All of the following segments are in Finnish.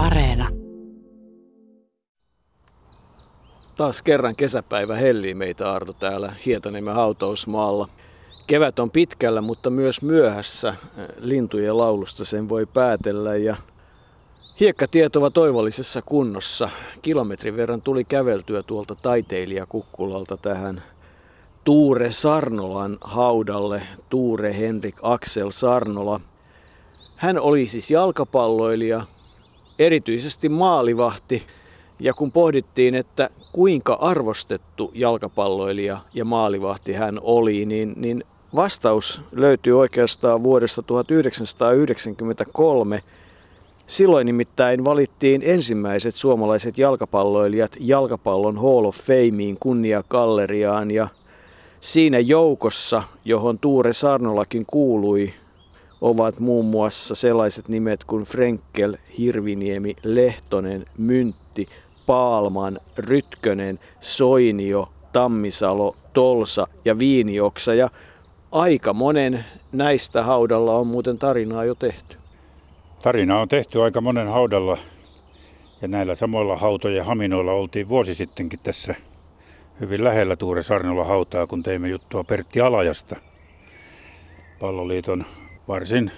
Areena. Taas kerran kesäpäivä hellii meitä Arto täällä Hietaniemen hautausmaalla. Kevät on pitkällä, mutta myös myöhässä. Lintujen laulusta sen voi päätellä ja Hiekkatiet ovat toivollisessa kunnossa. Kilometrin verran tuli käveltyä tuolta taiteilijakukkulalta tähän Tuure Sarnolan haudalle. Tuure Henrik Axel Sarnola. Hän oli siis jalkapalloilija, erityisesti maalivahti. Ja kun pohdittiin, että kuinka arvostettu jalkapalloilija ja maalivahti hän oli, niin, niin vastaus löytyy oikeastaan vuodesta 1993. Silloin nimittäin valittiin ensimmäiset suomalaiset jalkapalloilijat jalkapallon Hall of Fameen kunniakalleriaan ja siinä joukossa, johon Tuure Sarnolakin kuului, ovat muun muassa sellaiset nimet kuin Frenkel, Hirviniemi, Lehtonen, Myntti, Paalman, Rytkönen, Soinio, Tammisalo, Tolsa ja Viinioksa. Ja aika monen näistä haudalla on muuten tarinaa jo tehty. Tarina on tehty aika monen haudalla ja näillä samoilla hautojen haminoilla oltiin vuosi sittenkin tässä hyvin lähellä Tuure Sarnola hautaa, kun teimme juttua Pertti Alajasta, palloliiton varsin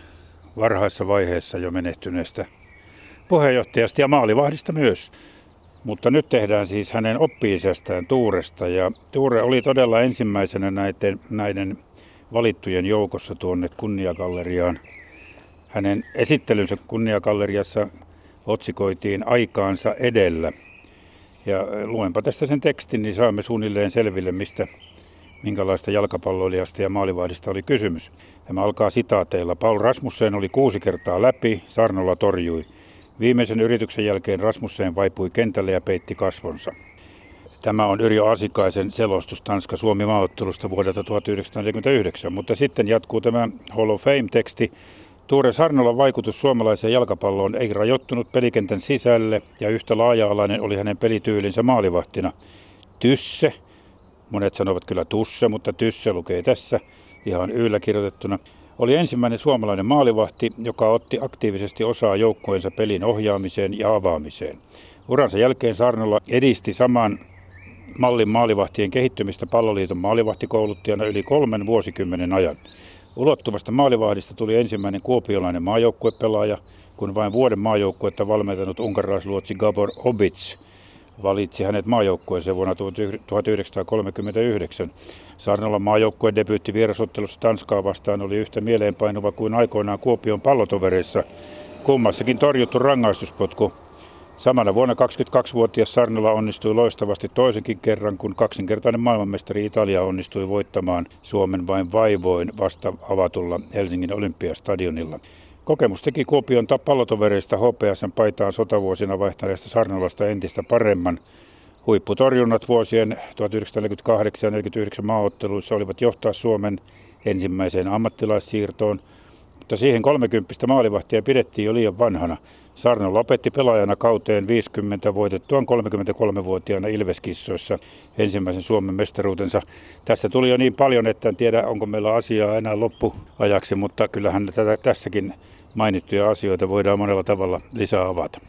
varhaisessa vaiheessa jo menehtyneestä puheenjohtajasta ja maalivahdista myös. Mutta nyt tehdään siis hänen oppi Tuuresta ja Tuure oli todella ensimmäisenä näiden, näiden valittujen joukossa tuonne kunniagalleriaan. Hänen esittelynsä kunniagalleriassa otsikoitiin aikaansa edellä. Ja luenpa tästä sen tekstin, niin saamme suunnilleen selville, mistä minkälaista jalkapalloilijasta ja maalivahdista oli kysymys. Tämä alkaa sitaateilla. Paul Rasmussen oli kuusi kertaa läpi, Sarnolla torjui. Viimeisen yrityksen jälkeen Rasmussen vaipui kentälle ja peitti kasvonsa. Tämä on Yrjö Asikaisen selostus Tanska-Suomi maaottelusta vuodelta 1949, mutta sitten jatkuu tämä Hall of Fame-teksti. Tuure Sarnolan vaikutus suomalaiseen jalkapalloon ei rajoittunut pelikentän sisälle ja yhtä laaja-alainen oli hänen pelityylinsä maalivahtina. Tysse, monet sanovat kyllä Tusse, mutta Tysse lukee tässä ihan yllä kirjoitettuna, oli ensimmäinen suomalainen maalivahti, joka otti aktiivisesti osaa joukkueensa pelin ohjaamiseen ja avaamiseen. Uransa jälkeen Sarnola edisti saman mallin maalivahtien kehittymistä palloliiton maalivahtikouluttajana yli kolmen vuosikymmenen ajan. Ulottuvasta maalivahdista tuli ensimmäinen kuopiolainen maajoukkuepelaaja, kun vain vuoden maajoukkuetta valmentanut unkaraisluotsi Gabor Obic valitsi hänet maajoukkueeseen vuonna 1939. Sarnolan maajoukkueen debyytti vierasottelussa Tanskaa vastaan oli yhtä mieleenpainuva kuin aikoinaan Kuopion pallotovereissa. Kummassakin torjuttu rangaistuspotku. Samana vuonna 22-vuotias Sarnola onnistui loistavasti toisenkin kerran, kun kaksinkertainen maailmanmestari Italia onnistui voittamaan Suomen vain vaivoin vasta avatulla Helsingin Olympiastadionilla. Kokemus teki Kuopion pallotovereista HPSn paitaan sotavuosina vaihtaneesta Sarnolasta entistä paremman. Huipputorjunnat vuosien 1948 ja 1949 maaotteluissa olivat johtaa Suomen ensimmäiseen ammattilaissiirtoon, mutta siihen 30 maalivahtia pidettiin jo liian vanhana. Sarno lopetti pelaajana kauteen 50 voitettuaan 33-vuotiaana Ilveskissoissa ensimmäisen Suomen mestaruutensa. Tässä tuli jo niin paljon, että en tiedä onko meillä asiaa enää loppuajaksi, mutta kyllähän tätä, tässäkin mainittuja asioita voidaan monella tavalla lisää avata.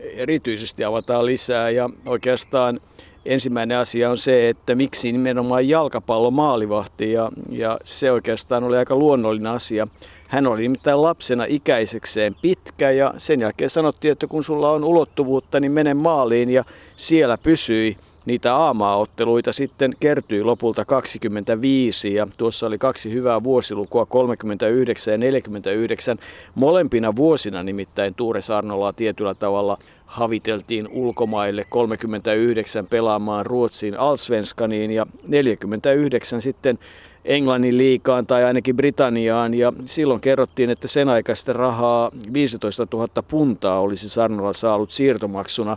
Erityisesti avataan lisää ja oikeastaan ensimmäinen asia on se, että miksi nimenomaan jalkapallo maalivahti ja, ja se oikeastaan oli aika luonnollinen asia. Hän oli nimittäin lapsena ikäisekseen pitkä ja sen jälkeen sanottiin, että kun sulla on ulottuvuutta, niin mene maaliin ja siellä pysyi. Niitä aamaaotteluita sitten kertyi lopulta 25 ja tuossa oli kaksi hyvää vuosilukua 39 ja 49. Molempina vuosina nimittäin Tuure Sarnolaa tietyllä tavalla haviteltiin ulkomaille 39 pelaamaan Ruotsiin Alsvenskaniin ja 49 sitten Englannin liikaan tai ainakin Britanniaan ja silloin kerrottiin, että sen aikaista rahaa 15 000 puntaa olisi Sarnola saanut siirtomaksuna.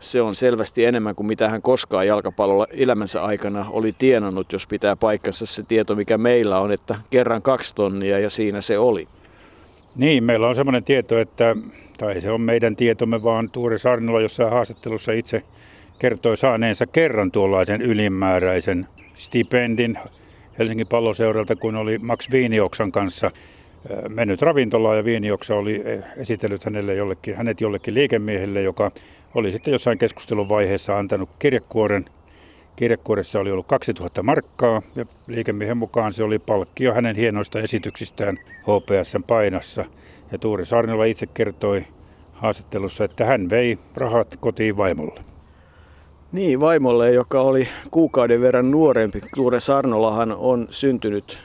Se on selvästi enemmän kuin mitä hän koskaan jalkapallolla elämänsä aikana oli tienannut, jos pitää paikkansa se tieto, mikä meillä on, että kerran kaksi tonnia ja siinä se oli. Niin, meillä on semmoinen tieto, että, tai se on meidän tietomme, vaan Tuuri Sarnola jossain haastattelussa itse kertoi saaneensa kerran tuollaisen ylimääräisen stipendin Helsingin palloseuralta, kun oli Max Viinioksan kanssa mennyt ravintolaan ja Viinioksa oli esitellyt hänelle jollekin, hänet jollekin liikemiehelle, joka oli sitten jossain keskustelun vaiheessa antanut kirjekuoren. Kirjekuoressa oli ollut 2000 markkaa ja liikemiehen mukaan se oli palkkio hänen hienoista esityksistään HPSn painassa. Ja Tuuri Sarnila itse kertoi haastattelussa, että hän vei rahat kotiin vaimolle. Niin, vaimolle, joka oli kuukauden verran nuorempi. Tuure Sarnolahan on syntynyt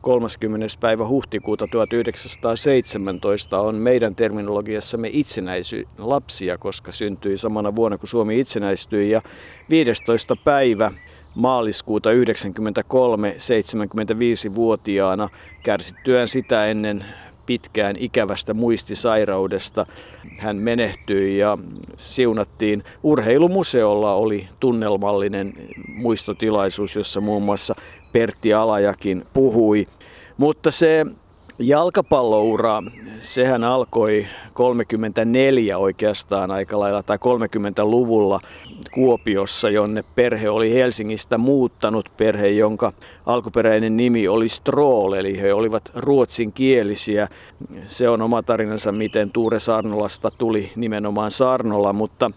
30. päivä huhtikuuta 1917 on meidän terminologiassamme itsenäisy lapsia, koska syntyi samana vuonna kuin Suomi itsenäistyi. Ja 15. päivä maaliskuuta 1993 75-vuotiaana kärsittyään sitä ennen pitkään ikävästä muistisairaudesta. Hän menehtyi ja siunattiin. Urheilumuseolla oli tunnelmallinen muistotilaisuus, jossa muun muassa Pertti Alajakin puhui. Mutta se jalkapalloura, sehän alkoi 34 oikeastaan aika lailla tai 30-luvulla Kuopiossa, jonne perhe oli Helsingistä muuttanut, perhe, jonka alkuperäinen nimi oli Stroll, eli he olivat ruotsinkielisiä. Se on oma tarinansa, miten Tuure Sarnolasta tuli nimenomaan Sarnola, mutta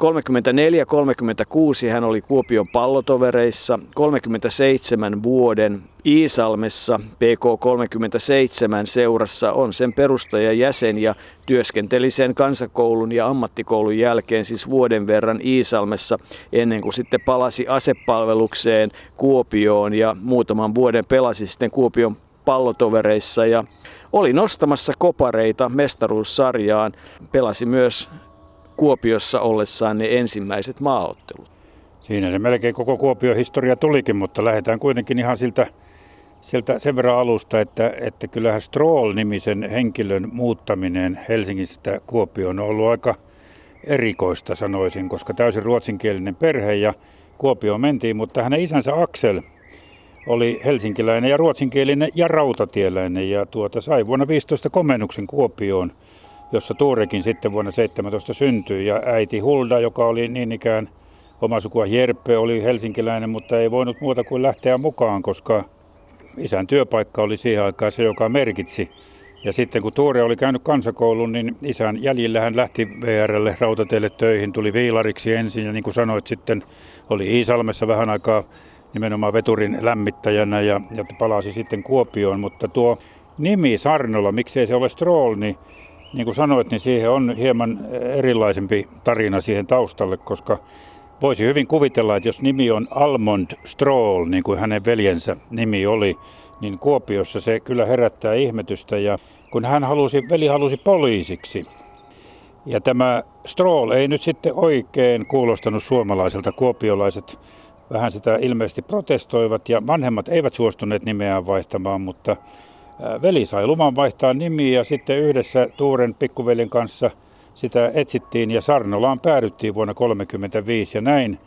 34-36 hän oli Kuopion pallotovereissa, 37 vuoden Iisalmessa PK37 seurassa on sen perustajajäsen ja työskenteli sen kansakoulun ja ammattikoulun jälkeen siis vuoden verran Iisalmessa ennen kuin sitten palasi asepalvelukseen Kuopioon ja muutaman vuoden pelasi sitten Kuopion pallotovereissa ja oli nostamassa kopareita mestaruussarjaan. Pelasi myös Kuopiossa ollessaan ne ensimmäiset maaottelut. Siinä se melkein koko Kuopion historia tulikin, mutta lähdetään kuitenkin ihan siltä, siltä sen verran alusta, että, että kyllähän Stroll-nimisen henkilön muuttaminen Helsingistä Kuopioon on ollut aika erikoista sanoisin, koska täysin ruotsinkielinen perhe ja Kuopio mentiin, mutta hänen isänsä Aksel oli helsinkiläinen ja ruotsinkielinen ja rautatieläinen ja tuota, sai vuonna 15 komennuksen Kuopioon – jossa Tuurekin sitten vuonna 17 syntyi. Ja äiti Hulda, joka oli niin ikään oma sukua Jerppe, oli helsinkiläinen, mutta ei voinut muuta kuin lähteä mukaan, koska isän työpaikka oli siihen aikaan se, joka merkitsi. Ja sitten kun Tuure oli käynyt kansakoulun, niin isän jäljillä hän lähti VRlle rautateille töihin, tuli viilariksi ensin ja niin kuin sanoit sitten oli Iisalmessa vähän aikaa nimenomaan veturin lämmittäjänä ja, ja palasi sitten Kuopioon, mutta tuo nimi Sarnola, miksei se ole Stroll, niin niin kuin sanoit, niin siihen on hieman erilaisempi tarina siihen taustalle, koska voisi hyvin kuvitella, että jos nimi on Almond Stroll, niin kuin hänen veljensä nimi oli, niin Kuopiossa se kyllä herättää ihmetystä. Ja kun hän halusi, veli halusi poliisiksi, ja tämä Stroll ei nyt sitten oikein kuulostanut suomalaiselta. Kuopiolaiset vähän sitä ilmeisesti protestoivat ja vanhemmat eivät suostuneet nimeään vaihtamaan, mutta Veli sai luvan vaihtaa nimiä ja sitten yhdessä Tuuren pikkuveljen kanssa sitä etsittiin ja Sarnolaan päädyttiin vuonna 1935 ja näin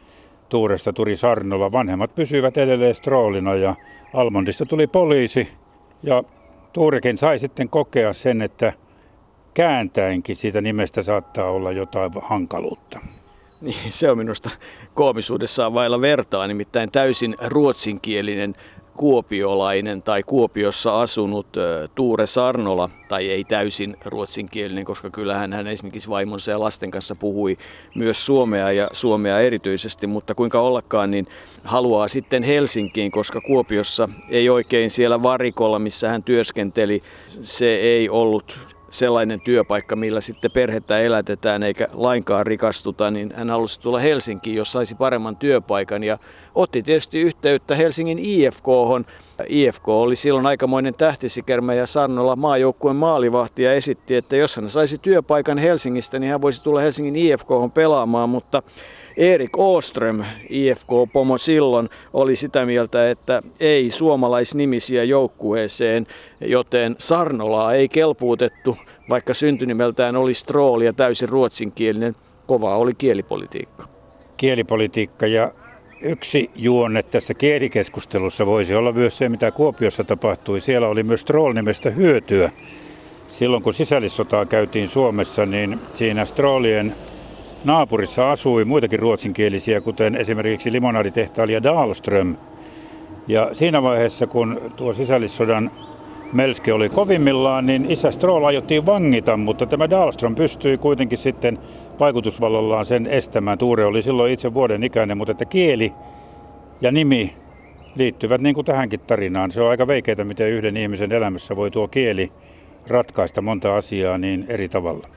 Tuuresta tuli Sarnola. Vanhemmat pysyivät edelleen Stroolina ja Almondista tuli poliisi ja Tuurekin sai sitten kokea sen, että kääntäenkin siitä nimestä saattaa olla jotain hankaluutta. Niin, se on minusta koomisuudessaan vailla vertaa, nimittäin täysin ruotsinkielinen kuopiolainen tai Kuopiossa asunut Tuure Sarnola, tai ei täysin ruotsinkielinen, koska kyllähän hän esimerkiksi vaimonsa ja lasten kanssa puhui myös suomea ja suomea erityisesti, mutta kuinka ollakaan, niin haluaa sitten Helsinkiin, koska Kuopiossa ei oikein siellä varikolla, missä hän työskenteli, se ei ollut sellainen työpaikka, millä sitten perhettä elätetään eikä lainkaan rikastuta, niin hän halusi tulla Helsinkiin, jos saisi paremman työpaikan ja otti tietysti yhteyttä Helsingin IFK. IFK oli silloin aikamoinen tähtisikermä ja Sannolla maajoukkueen maalivahti ja esitti, että jos hän saisi työpaikan Helsingistä, niin hän voisi tulla Helsingin IFK pelaamaan, mutta Erik Åström, IFK-pomo silloin, oli sitä mieltä, että ei suomalaisnimisiä joukkueeseen, joten Sarnolaa ei kelpuutettu, vaikka syntynimeltään oli Stroll ja täysin ruotsinkielinen. Kova oli kielipolitiikka. Kielipolitiikka ja yksi juonne tässä kielikeskustelussa voisi olla myös se, mitä Kuopiossa tapahtui. Siellä oli myös Stroll-nimestä hyötyä. Silloin kun sisällissotaa käytiin Suomessa, niin siinä Strollien naapurissa asui muitakin ruotsinkielisiä, kuten esimerkiksi limonaditehtailija Dahlström. Ja siinä vaiheessa, kun tuo sisällissodan Melske oli kovimmillaan, niin isä Stroll aiottiin vangita, mutta tämä Dahlström pystyi kuitenkin sitten vaikutusvallallaan sen estämään. Tuure oli silloin itse vuoden ikäinen, mutta että kieli ja nimi liittyvät niin kuin tähänkin tarinaan. Se on aika veikeitä, miten yhden ihmisen elämässä voi tuo kieli ratkaista monta asiaa niin eri tavalla.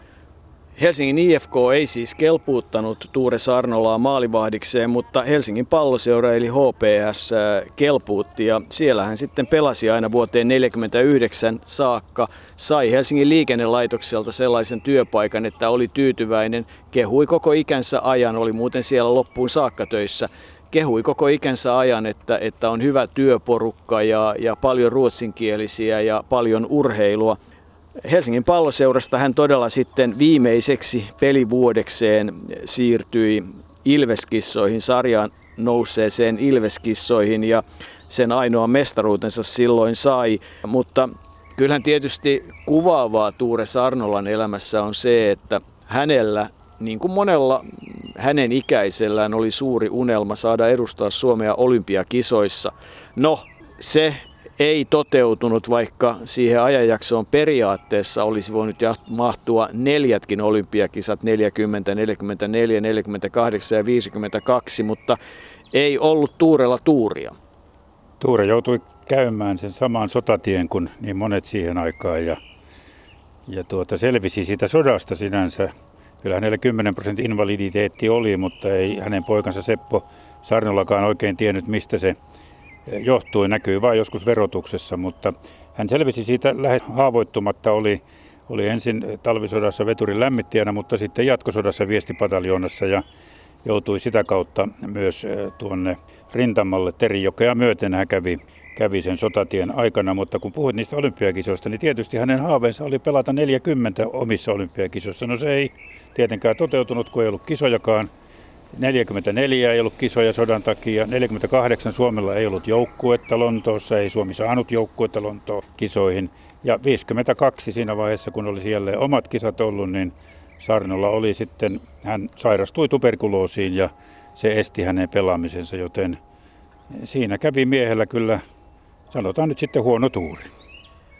Helsingin IFK ei siis kelpuuttanut Tuure Sarnolaa maalivahdikseen, mutta Helsingin palloseura eli HPS äh, kelpuutti ja siellä hän sitten pelasi aina vuoteen 1949 saakka. Sai Helsingin liikennelaitokselta sellaisen työpaikan, että oli tyytyväinen, kehui koko ikänsä ajan, oli muuten siellä loppuun saakka töissä kehui koko ikänsä ajan, että, että on hyvä työporukka ja, ja paljon ruotsinkielisiä ja paljon urheilua. Helsingin palloseurasta hän todella sitten viimeiseksi pelivuodekseen siirtyi Ilveskissoihin, sarjaan nousseeseen Ilveskissoihin ja sen ainoa mestaruutensa silloin sai. Mutta kyllähän tietysti kuvaavaa Tuure Sarnolan elämässä on se, että hänellä, niin kuin monella hänen ikäisellään, oli suuri unelma saada edustaa Suomea olympiakisoissa. No, se ei toteutunut, vaikka siihen ajanjaksoon periaatteessa olisi voinut mahtua neljätkin olympiakisat 40, 44, 48 ja 52, mutta ei ollut Tuurella tuuria. Tuure joutui käymään sen saman sotatien kuin niin monet siihen aikaan ja, ja tuota, selvisi siitä sodasta sinänsä. Kyllä hänellä 10 prosentin invaliditeetti oli, mutta ei hänen poikansa Seppo Sarnolakaan oikein tiennyt, mistä se johtui, näkyy vain joskus verotuksessa, mutta hän selvisi siitä lähes haavoittumatta, oli, oli ensin talvisodassa veturin lämmittäjänä, mutta sitten jatkosodassa viestipataljoonassa ja joutui sitä kautta myös tuonne rintamalle Terijokea myöten hän kävi, kävi sen sotatien aikana, mutta kun puhuit niistä olympiakisoista, niin tietysti hänen haaveensa oli pelata 40 omissa olympiakisoissa. No se ei tietenkään toteutunut, kun ei ollut kisojakaan. 44 ei ollut kisoja sodan takia. 48 Suomella ei ollut joukkuetta Lontoossa, ei Suomi saanut joukkuetta Lontoon kisoihin. Ja 52 siinä vaiheessa, kun oli siellä omat kisat ollut, niin Sarnolla oli sitten, hän sairastui tuberkuloosiin ja se esti hänen pelaamisensa, joten siinä kävi miehellä kyllä, sanotaan nyt sitten huono tuuri.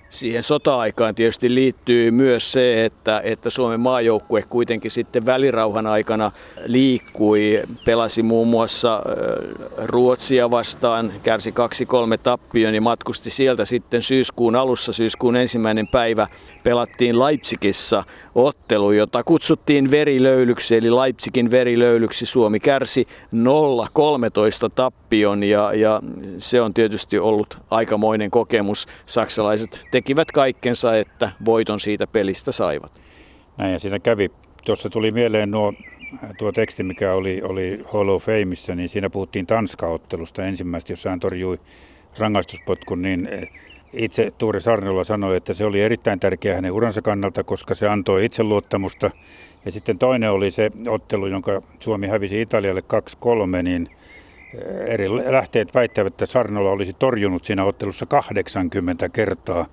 Siihen sota-aikaan tietysti liittyy myös se, että, että Suomen maajoukkue kuitenkin sitten välirauhan aikana liikkui, pelasi muun muassa Ruotsia vastaan, kärsi 2-3 tappion ja matkusti sieltä sitten syyskuun alussa, syyskuun ensimmäinen päivä pelattiin Leipzigissä ottelu, jota kutsuttiin verilöylyksi, eli Leipzigin verilöylyksi. Suomi kärsi 0-13 tappion ja, ja se on tietysti ollut aikamoinen kokemus. Saksalaiset tekivät kaikkensa, että voiton siitä pelistä saivat. Näin ja siinä kävi. Tuossa tuli mieleen nuo, tuo teksti, mikä oli, oli Hall of Fameissa, niin siinä puhuttiin Tanska-ottelusta ensimmäistä, jossa hän torjui rangaistuspotkun, niin itse Tuuri Sarnola sanoi, että se oli erittäin tärkeä hänen uransa kannalta, koska se antoi itseluottamusta. Ja sitten toinen oli se ottelu, jonka Suomi hävisi Italialle 2-3, niin eri lähteet väittävät, että Sarnola olisi torjunut siinä ottelussa 80 kertaa.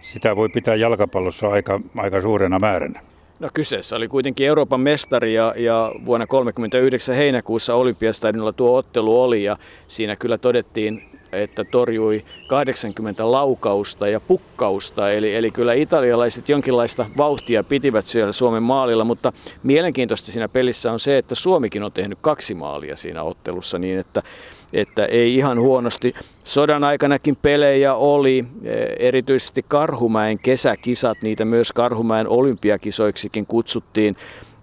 Sitä voi pitää jalkapallossa aika, aika suurena määränä. No kyseessä oli kuitenkin Euroopan mestari ja, ja vuonna 1939 heinäkuussa Olympiastadionilla tuo ottelu oli ja siinä kyllä todettiin että torjui 80 laukausta ja pukkausta. Eli, eli kyllä italialaiset jonkinlaista vauhtia pitivät siellä Suomen maalilla, mutta mielenkiintoista siinä pelissä on se, että Suomikin on tehnyt kaksi maalia siinä ottelussa niin, että että ei ihan huonosti. Sodan aikanakin pelejä oli, erityisesti Karhumäen kesäkisat, niitä myös Karhumäen olympiakisoiksikin kutsuttiin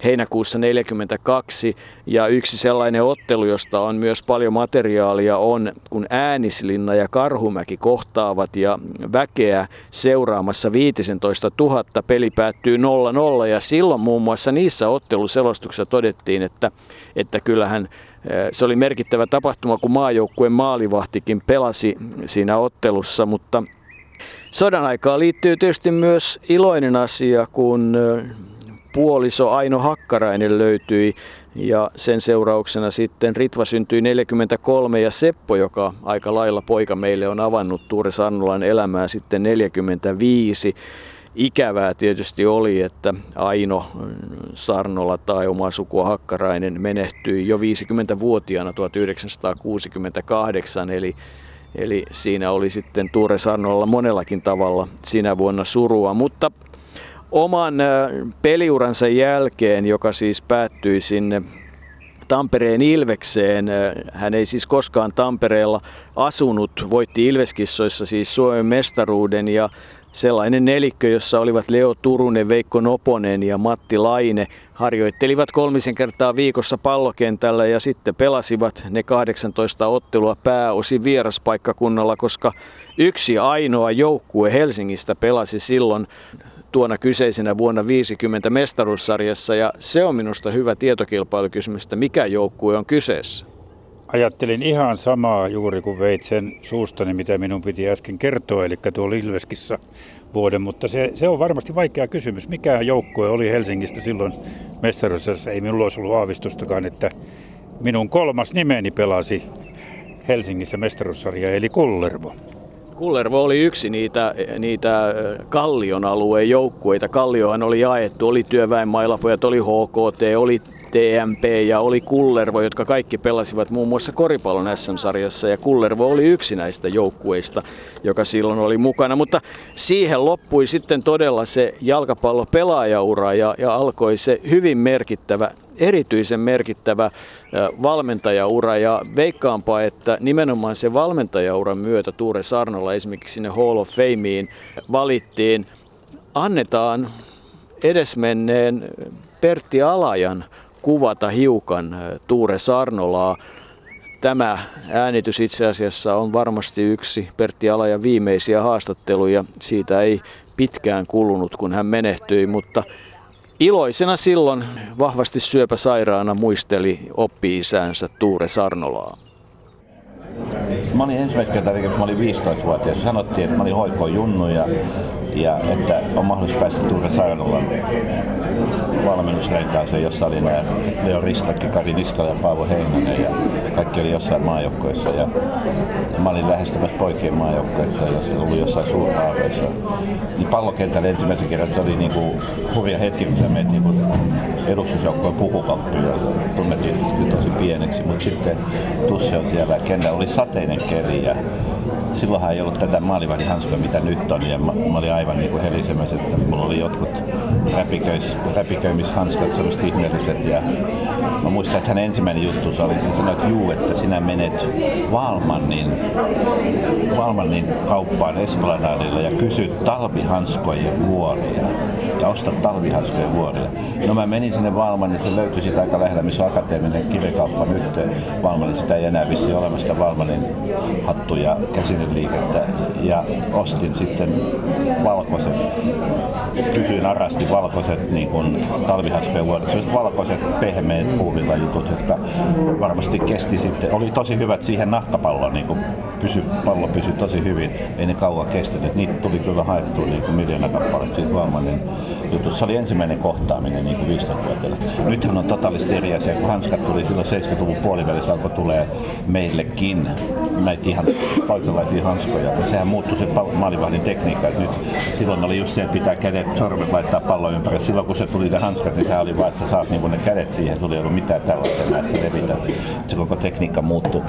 heinäkuussa 1942 ja yksi sellainen ottelu, josta on myös paljon materiaalia on, kun Äänislinna ja Karhumäki kohtaavat ja väkeä seuraamassa 15 000, peli päättyy 0-0 ja silloin muun muassa niissä otteluselostuksissa todettiin, että, että kyllähän eh, se oli merkittävä tapahtuma, kun maajoukkueen maalivahtikin pelasi siinä ottelussa, mutta sodan aikaa liittyy tietysti myös iloinen asia, kun eh, puoliso Aino Hakkarainen löytyi ja sen seurauksena sitten Ritva syntyi 43 ja Seppo, joka aika lailla poika meille on avannut Tuure Sannulan elämää sitten 45. Ikävää tietysti oli, että Aino Sarnola tai oma sukua Hakkarainen menehtyi jo 50-vuotiaana 1968, eli Eli siinä oli sitten Tuure Sarnolla monellakin tavalla sinä vuonna surua. Mutta oman peliuransa jälkeen, joka siis päättyi sinne Tampereen Ilvekseen. Hän ei siis koskaan Tampereella asunut, voitti Ilveskissoissa siis Suomen mestaruuden ja sellainen nelikkö, jossa olivat Leo Turunen, Veikko Noponen ja Matti Laine, harjoittelivat kolmisen kertaa viikossa pallokentällä ja sitten pelasivat ne 18 ottelua pääosin vieraspaikkakunnalla, koska yksi ainoa joukkue Helsingistä pelasi silloin tuona kyseisenä vuonna 50 mestaruussarjassa ja se on minusta hyvä tietokilpailukysymys, että mikä joukkue on kyseessä. Ajattelin ihan samaa juuri kun veit sen suustani, mitä minun piti äsken kertoa, eli tuolla Ilveskissa vuoden, mutta se, se on varmasti vaikea kysymys. Mikä joukkue oli Helsingistä silloin mestaruussarjassa? Ei minulla olisi ollut aavistustakaan, että minun kolmas nimeni pelasi Helsingissä mestaruussarja, eli Kullervo. Kullervo oli yksi niitä, niitä Kallion alueen joukkueita. Kalliohan oli jaettu, oli työväenmailapojat, oli HKT, oli TMP ja oli Kullervo, jotka kaikki pelasivat muun muassa koripallon SM-sarjassa ja Kullervo oli yksi näistä joukkueista, joka silloin oli mukana. Mutta siihen loppui sitten todella se jalkapallo pelaajaura ja, ja alkoi se hyvin merkittävä erityisen merkittävä valmentajaura ja veikkaanpa, että nimenomaan se valmentajauran myötä Tuure Sarnolla esimerkiksi sinne Hall of Fameen valittiin, annetaan edesmenneen Pertti Alajan kuvata hiukan Tuure Sarnolaa. Tämä äänitys itse asiassa on varmasti yksi Pertti Alajan viimeisiä haastatteluja. Siitä ei pitkään kulunut, kun hän menehtyi, mutta Iloisena silloin vahvasti syöpäsairaana muisteli oppi-isäänsä Tuure Sarnolaa. Mä olin ensimmäistä kertaa tekemässä, mä olin 15-vuotias. Sanottiin, että mä olin hoikko junnu ja, ja että on mahdollista päästä Tuure Sarnolan valmennusrenkaaseen, jossa oli nämä Leo Ristakki, Kari Niskala ja Paavo Heinonen ja kaikki oli jossain maajoukkoissa. Ja, ja mä olin lähestymässä poikien maajoukkoita, jos oli jossain suurhaaveissa. Niin pallokentällä ensimmäisen kerran se oli niin kuin hurja hetki, kun sä menet niin edustusjoukkojen pukukauppiin ja tunnettiin tosi pieneksi, mutta sitten Tusse on siellä kentällä, oli sateinen keli ja silloinhan ei ollut tätä maalivahdin mitä nyt on, ja mä, mä olin aivan niin kuin helisemässä, että mulla oli jotkut räpiköimishanskat, sellaiset ihmeelliset, ja mä muistan, että hänen ensimmäinen juttu oli, se sanoi, että juu, että sinä menet Valmannin, Valmannin kauppaan Esplanadilla ja kysyt talvihanskojen vuoria ja ostat talvihanskojen vuoria. No mä menin sinne Valmannin, se löytyi siitä aika lähellä, missä on akateeminen kirjakauppa nyt. Valmannin sitä ei enää vissi olemassa Valmannin hattuja käsin liikettä ja ostin sitten valkoiset, kysyin arasti valkoiset niin kuin talvihaspeja vuodessa, valkoiset pehmeät puuvilla jutut, jotka varmasti kesti sitten, oli tosi hyvät siihen nahkapalloon, niin kuin pysy, pallo pysyi tosi hyvin, ei ne kauan kestänyt, niitä tuli kyllä haettua niin kuin miljoona kappaletta siitä Valmanin jutussa. Se oli ensimmäinen kohtaaminen niin kuin 15-vuotiaille. Nythän on totaalisesti eri asia, kun hanskat tuli silloin 70-luvun puolivälissä alkoi tulee meillekin näitä ihan toisenlaisia hanskoja. Sehän muuttui se maalivahdin tekniikka. Nyt silloin oli just se, että pitää kädet, sormet laittaa pallon ympäri. Silloin kun se tuli ne hanskat, niin sehän oli vain, että sä saat niin ne kädet siihen. Tuli ei ollut mitään tällaista enää, että sä levität. Se koko tekniikka muuttui.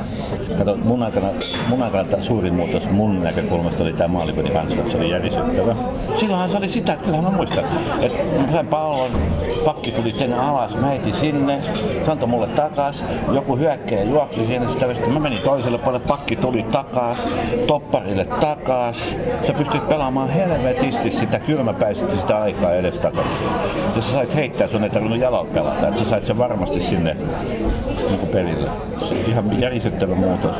Kato, mun aikana, mun aikana tämä suurin muutos mun näkökulmasta oli tämä maalivahdin hanska. Se oli järisyttävä. Silloinhan se oli sitä, että kyllähän mä muistan, että sain pallon, pakki tuli tänne alas, mä heitin sinne, se antoi mulle takas, joku hyökkäjä juoksi siinä, sitä mä menin toiselle puolelle, pakki tuli takas, topparille takas. Sä pystyt pelaamaan helvetisti sitä kylmäpäisesti sitä aikaa edestakaisin. Ja sä sait heittää, sun ei tarvinnut jalalla pelata. Että sä sait sen varmasti sinne niin pelille. Ihan järisyttävä muutos.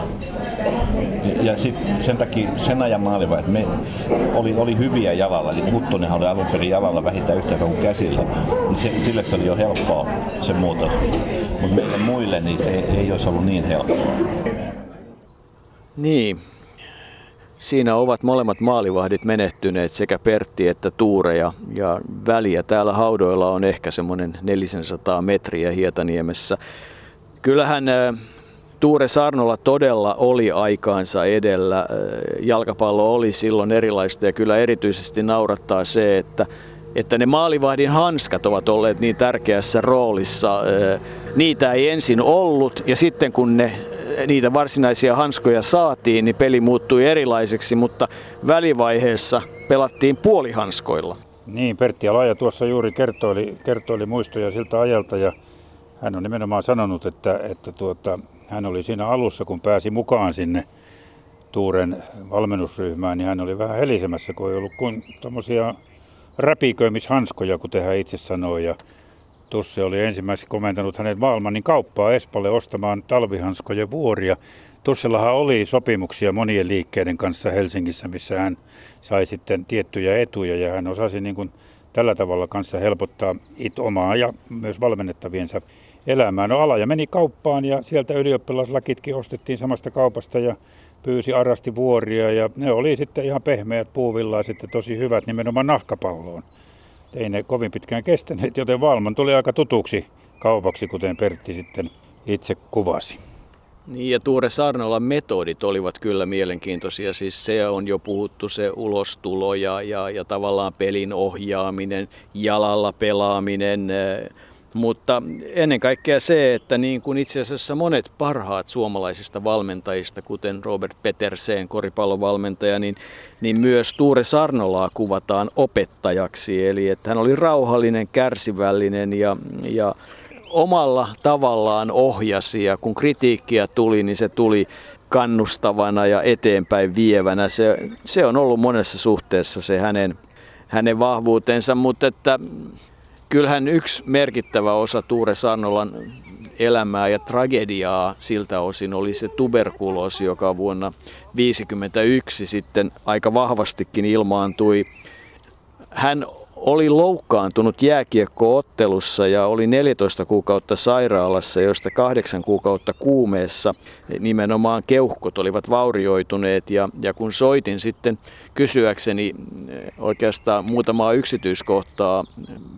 Ja sitten sen takia sen ajan että me oli, oli hyviä jalalla, eli Huttonenhan oli alun perin jalalla vähintään yhtä kuin käsillä, niin se, sille se oli jo helppoa se muutos. Mutta meille muille niin se ei, ei olisi ollut niin helppoa. Niin. Siinä ovat molemmat maalivahdit menehtyneet, sekä Pertti että Tuure, ja, ja väliä täällä haudoilla on ehkä semmoinen 400 metriä Hietaniemessä. Kyllähän Tuure Sarnola todella oli aikaansa edellä. Jalkapallo oli silloin erilaista ja kyllä erityisesti naurattaa se, että että ne maalivahdin hanskat ovat olleet niin tärkeässä roolissa. Niitä ei ensin ollut ja sitten kun ne niitä varsinaisia hanskoja saatiin, niin peli muuttui erilaiseksi, mutta välivaiheessa pelattiin puolihanskoilla. Niin, Pertti Alaja tuossa juuri kertoili, kertoili muistoja siltä ajalta ja hän on nimenomaan sanonut, että, että tuota, hän oli siinä alussa, kun pääsi mukaan sinne Tuuren valmennusryhmään, niin hän oli vähän helisemässä, kun ei ollut kuin tuommoisia räpiköimishanskoja, kuten hän itse sanoi. Ja Tusse oli ensimmäiseksi komentanut hänet Maalmanin kauppaa Espalle ostamaan talvihanskojen vuoria. Tussellahan oli sopimuksia monien liikkeiden kanssa Helsingissä, missä hän sai sitten tiettyjä etuja ja hän osasi niin kuin tällä tavalla kanssa helpottaa it omaa ja myös valmennettaviensa elämää. No Alaja meni kauppaan ja sieltä ylioppilaslakitkin ostettiin samasta kaupasta ja pyysi arasti vuoria ja ne oli sitten ihan pehmeät puuvillaa sitten tosi hyvät nimenomaan nahkapalloon. Ei ne kovin pitkään kestäneet, joten Valman tuli aika tutuksi kaupaksi, kuten Pertti sitten itse kuvasi. Niin ja Tuure Sarnolan metodit olivat kyllä mielenkiintoisia. Siis se on jo puhuttu, se ulostulo ja, ja, ja tavallaan pelin ohjaaminen, jalalla pelaaminen, mutta ennen kaikkea se, että niin kuin itse asiassa monet parhaat suomalaisista valmentajista, kuten Robert Petersen, koripallovalmentaja, niin, niin myös Tuure Sarnolaa kuvataan opettajaksi. Eli että hän oli rauhallinen, kärsivällinen ja, ja omalla tavallaan ohjasi ja kun kritiikkiä tuli, niin se tuli kannustavana ja eteenpäin vievänä. Se, se on ollut monessa suhteessa se hänen, hänen vahvuutensa, mutta että kyllähän yksi merkittävä osa Tuure Sannolan elämää ja tragediaa siltä osin oli se tuberkuloosi, joka vuonna 1951 sitten aika vahvastikin ilmaantui. Hän oli loukkaantunut jääkiekkoottelussa ja oli 14 kuukautta sairaalassa, joista kahdeksan kuukautta kuumeessa. Nimenomaan keuhkot olivat vaurioituneet ja, ja kun soitin sitten kysyäkseni eh, oikeastaan muutamaa yksityiskohtaa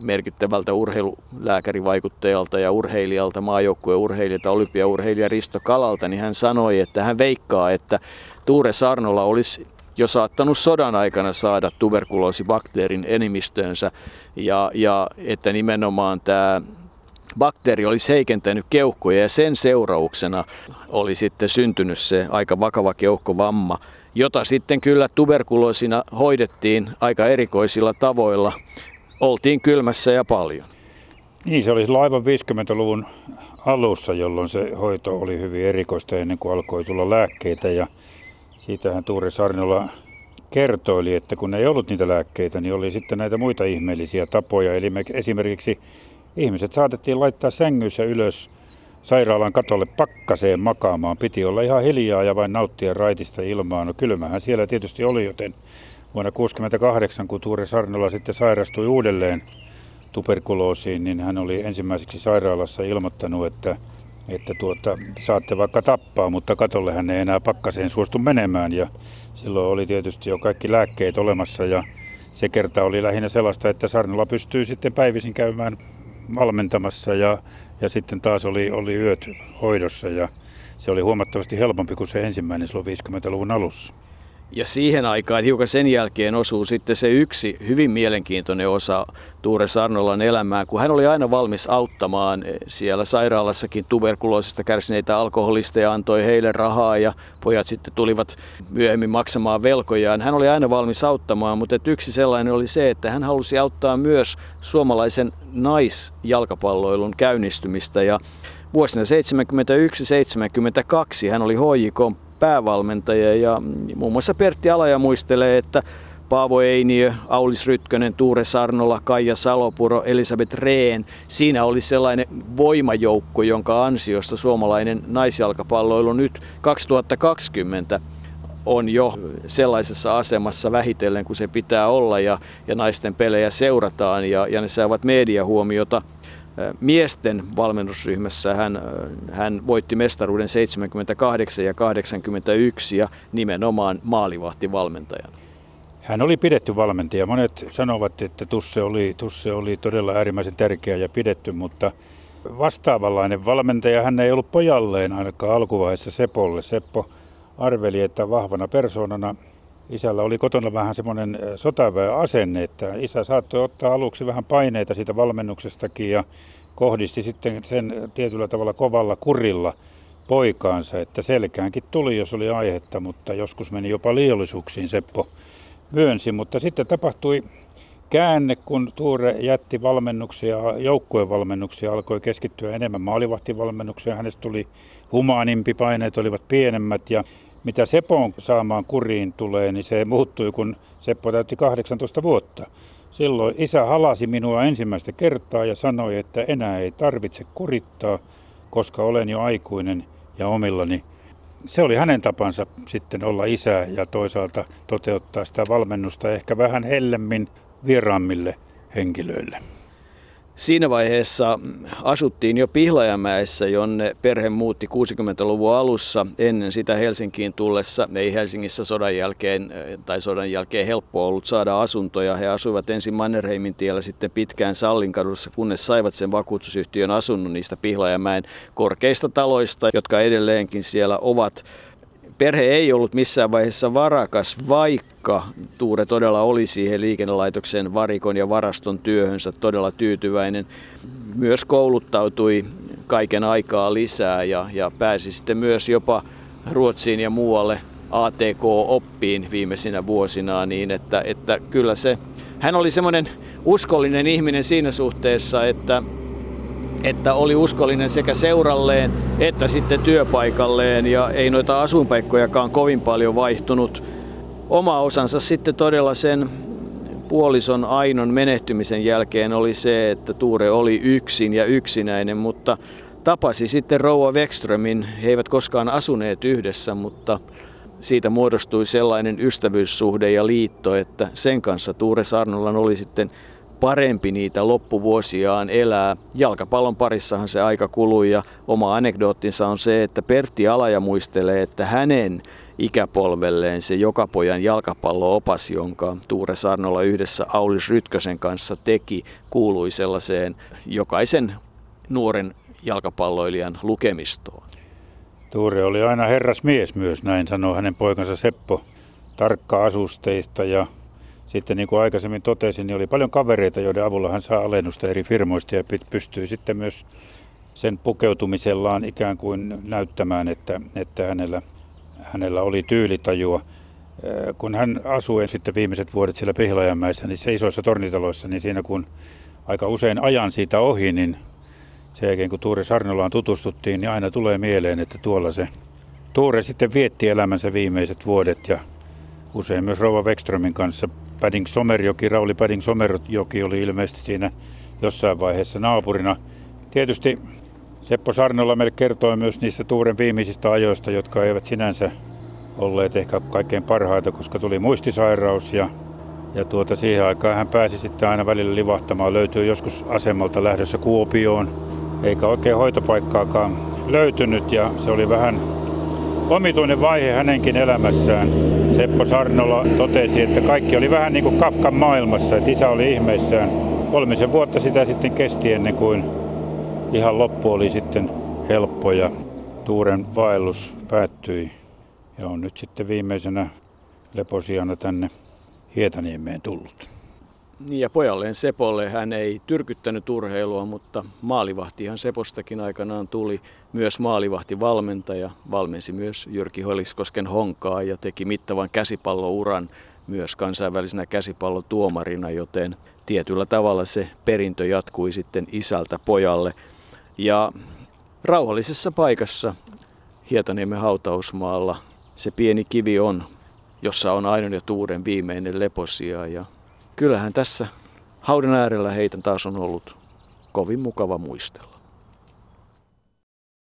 merkittävältä urheilulääkärivaikuttajalta ja urheilijalta, maajoukkueurheilijalta, olympiaurheilija Risto Kalalta, niin hän sanoi, että hän veikkaa, että Tuure Sarnola olisi jo saattanut sodan aikana saada tuberkuloosibakteerin enimistöönsä ja, ja että nimenomaan tämä bakteeri olisi heikentänyt keuhkoja ja sen seurauksena oli sitten syntynyt se aika vakava keuhkovamma, jota sitten kyllä tuberkuloosina hoidettiin aika erikoisilla tavoilla. Oltiin kylmässä ja paljon. Niin, se oli aivan 50-luvun alussa, jolloin se hoito oli hyvin erikoista ennen kuin alkoi tulla lääkkeitä ja Siitähän Tuuri Sarnola kertoili, että kun ei ollut niitä lääkkeitä, niin oli sitten näitä muita ihmeellisiä tapoja. Eli me esimerkiksi ihmiset saatettiin laittaa sängyssä ylös sairaalan katolle pakkaseen makaamaan. Piti olla ihan hiljaa ja vain nauttia raitista ilmaa. No kylmähän siellä tietysti oli, joten vuonna 1968, kun Tuure Sarnola sitten sairastui uudelleen tuberkuloosiin, niin hän oli ensimmäiseksi sairaalassa ilmoittanut, että että tuota, saatte vaikka tappaa, mutta katolle hän ei enää pakkaseen suostu menemään. Ja silloin oli tietysti jo kaikki lääkkeet olemassa ja se kerta oli lähinnä sellaista, että Sarnola pystyy sitten päivisin käymään valmentamassa ja, ja sitten taas oli, oli yöt hoidossa ja se oli huomattavasti helpompi kuin se ensimmäinen silloin 50-luvun alussa. Ja siihen aikaan hiukan sen jälkeen osuu sitten se yksi hyvin mielenkiintoinen osa Tuure Sarnolan elämää, kun hän oli aina valmis auttamaan siellä sairaalassakin tuberkuloosista kärsineitä alkoholisteja, antoi heille rahaa ja pojat sitten tulivat myöhemmin maksamaan velkojaan. Hän oli aina valmis auttamaan, mutta yksi sellainen oli se, että hän halusi auttaa myös suomalaisen naisjalkapalloilun käynnistymistä ja vuosina 71-72 hän oli HJK päävalmentaja ja muun muassa Pertti Alaja muistelee, että Paavo Einiö, Aulis Rytkönen, Tuure Sarnola, Kaija Salopuro, Elisabeth Rehn. Siinä oli sellainen voimajoukko, jonka ansiosta suomalainen naisjalkapalloilu nyt 2020 on jo sellaisessa asemassa vähitellen kuin se pitää olla ja, ja naisten pelejä seurataan ja, ja ne saavat mediahuomiota miesten valmennusryhmässä hän, hän voitti mestaruuden 78 ja 81 ja nimenomaan maalivahtivalmentajana. Hän oli pidetty valmentaja. Monet sanovat, että Tusse oli, Tusse oli todella äärimmäisen tärkeä ja pidetty, mutta vastaavanlainen valmentaja hän ei ollut pojalleen ainakaan alkuvaiheessa Sepolle. Seppo arveli, että vahvana persoonana isällä oli kotona vähän semmoinen sotaväen asenne, että isä saattoi ottaa aluksi vähän paineita siitä valmennuksestakin ja kohdisti sitten sen tietyllä tavalla kovalla kurilla poikaansa, että selkäänkin tuli, jos oli aihetta, mutta joskus meni jopa liiallisuuksiin, Seppo myönsi. Mutta sitten tapahtui käänne, kun Tuure jätti valmennuksia, joukkuevalmennuksia, alkoi keskittyä enemmän maalivahtivalmennukseen. Hänestä tuli humaanimpi, paineet olivat pienemmät ja mitä Sepon saamaan kuriin tulee, niin se muuttui, kun Seppo täytti 18 vuotta. Silloin isä halasi minua ensimmäistä kertaa ja sanoi, että enää ei tarvitse kurittaa, koska olen jo aikuinen ja omillani. Se oli hänen tapansa sitten olla isä ja toisaalta toteuttaa sitä valmennusta ehkä vähän hellemmin vieraammille henkilöille. Siinä vaiheessa asuttiin jo Pihlajamäessä, jonne perhe muutti 60-luvun alussa. Ennen sitä Helsinkiin tullessa ei Helsingissä sodan jälkeen tai sodan jälkeen helppo ollut saada asuntoja. He asuivat ensin Mannerheimin tiellä, sitten pitkään Sallinkadussa, kunnes saivat sen vakuutusyhtiön asunnon niistä Pihlajamäen korkeista taloista, jotka edelleenkin siellä ovat perhe ei ollut missään vaiheessa varakas, vaikka Tuure todella oli siihen liikennelaitoksen varikon ja varaston työhönsä todella tyytyväinen. Myös kouluttautui kaiken aikaa lisää ja, ja pääsi sitten myös jopa Ruotsiin ja muualle ATK-oppiin viimeisinä vuosinaan niin, että, että kyllä se, hän oli semmoinen uskollinen ihminen siinä suhteessa, että että oli uskollinen sekä seuralleen että sitten työpaikalleen ja ei noita asuinpaikkojakaan kovin paljon vaihtunut. Oma osansa sitten todella sen puolison Ainon menehtymisen jälkeen oli se, että Tuure oli yksin ja yksinäinen, mutta tapasi sitten Rouva Wexströmin. He eivät koskaan asuneet yhdessä, mutta siitä muodostui sellainen ystävyyssuhde ja liitto, että sen kanssa Tuure Sarnolan oli sitten parempi niitä loppuvuosiaan elää. Jalkapallon parissahan se aika kului ja oma anekdoottinsa on se, että Pertti Alaja muistelee, että hänen ikäpolvelleen se joka pojan jalkapallo-opas, jonka Tuure Sarnola yhdessä Aulis Rytkösen kanssa teki, kuului sellaiseen jokaisen nuoren jalkapalloilijan lukemistoon. Tuure oli aina herras mies myös, näin sanoo hänen poikansa Seppo, tarkka asusteista ja sitten niin kuin aikaisemmin totesin, niin oli paljon kavereita, joiden avulla hän saa alennusta eri firmoista ja pystyy sitten myös sen pukeutumisellaan ikään kuin näyttämään, että, että hänellä, hänellä oli tyylitajua. Äh, kun hän asui sitten viimeiset vuodet siellä Pihlajanmäessä, se isoissa tornitaloissa, niin siinä kun aika usein ajan siitä ohi, niin sen jälkeen kun Tuure Sarnolaan tutustuttiin, niin aina tulee mieleen, että tuolla se Tuure sitten vietti elämänsä viimeiset vuodet ja usein myös Rova Wexströmin kanssa Padding Somerjoki, Rauli Padding Somerjoki oli ilmeisesti siinä jossain vaiheessa naapurina. Tietysti Seppo Sarnola meille kertoi myös niistä Tuuren viimeisistä ajoista, jotka eivät sinänsä olleet ehkä kaikkein parhaita, koska tuli muistisairaus ja, ja tuota, siihen aikaan hän pääsi sitten aina välillä livahtamaan. Löytyy joskus asemalta lähdössä Kuopioon, eikä oikein hoitopaikkaakaan löytynyt ja se oli vähän omituinen vaihe hänenkin elämässään. Seppo Sarnola totesi, että kaikki oli vähän niin kuin Kafkan maailmassa, että isä oli ihmeissään. Kolmisen vuotta sitä sitten kesti ennen kuin ihan loppu oli sitten helppo ja Tuuren vaellus päättyi. Ja on nyt sitten viimeisenä leposiana tänne Hietaniemeen tullut. Niin ja pojalleen Sepolle hän ei tyrkyttänyt urheilua, mutta maalivahtihan Sepostakin aikanaan tuli myös maalivahtivalmentaja. Valmensi myös Jyrki Holiskosken honkaa ja teki mittavan käsipallouran myös kansainvälisenä käsipallotuomarina, joten tietyllä tavalla se perintö jatkui sitten isältä pojalle. Ja rauhallisessa paikassa Hietaniemen hautausmaalla se pieni kivi on, jossa on Ainon ja Tuuren viimeinen leposia ja kyllähän tässä haudan äärellä heitä taas on ollut kovin mukava muistella.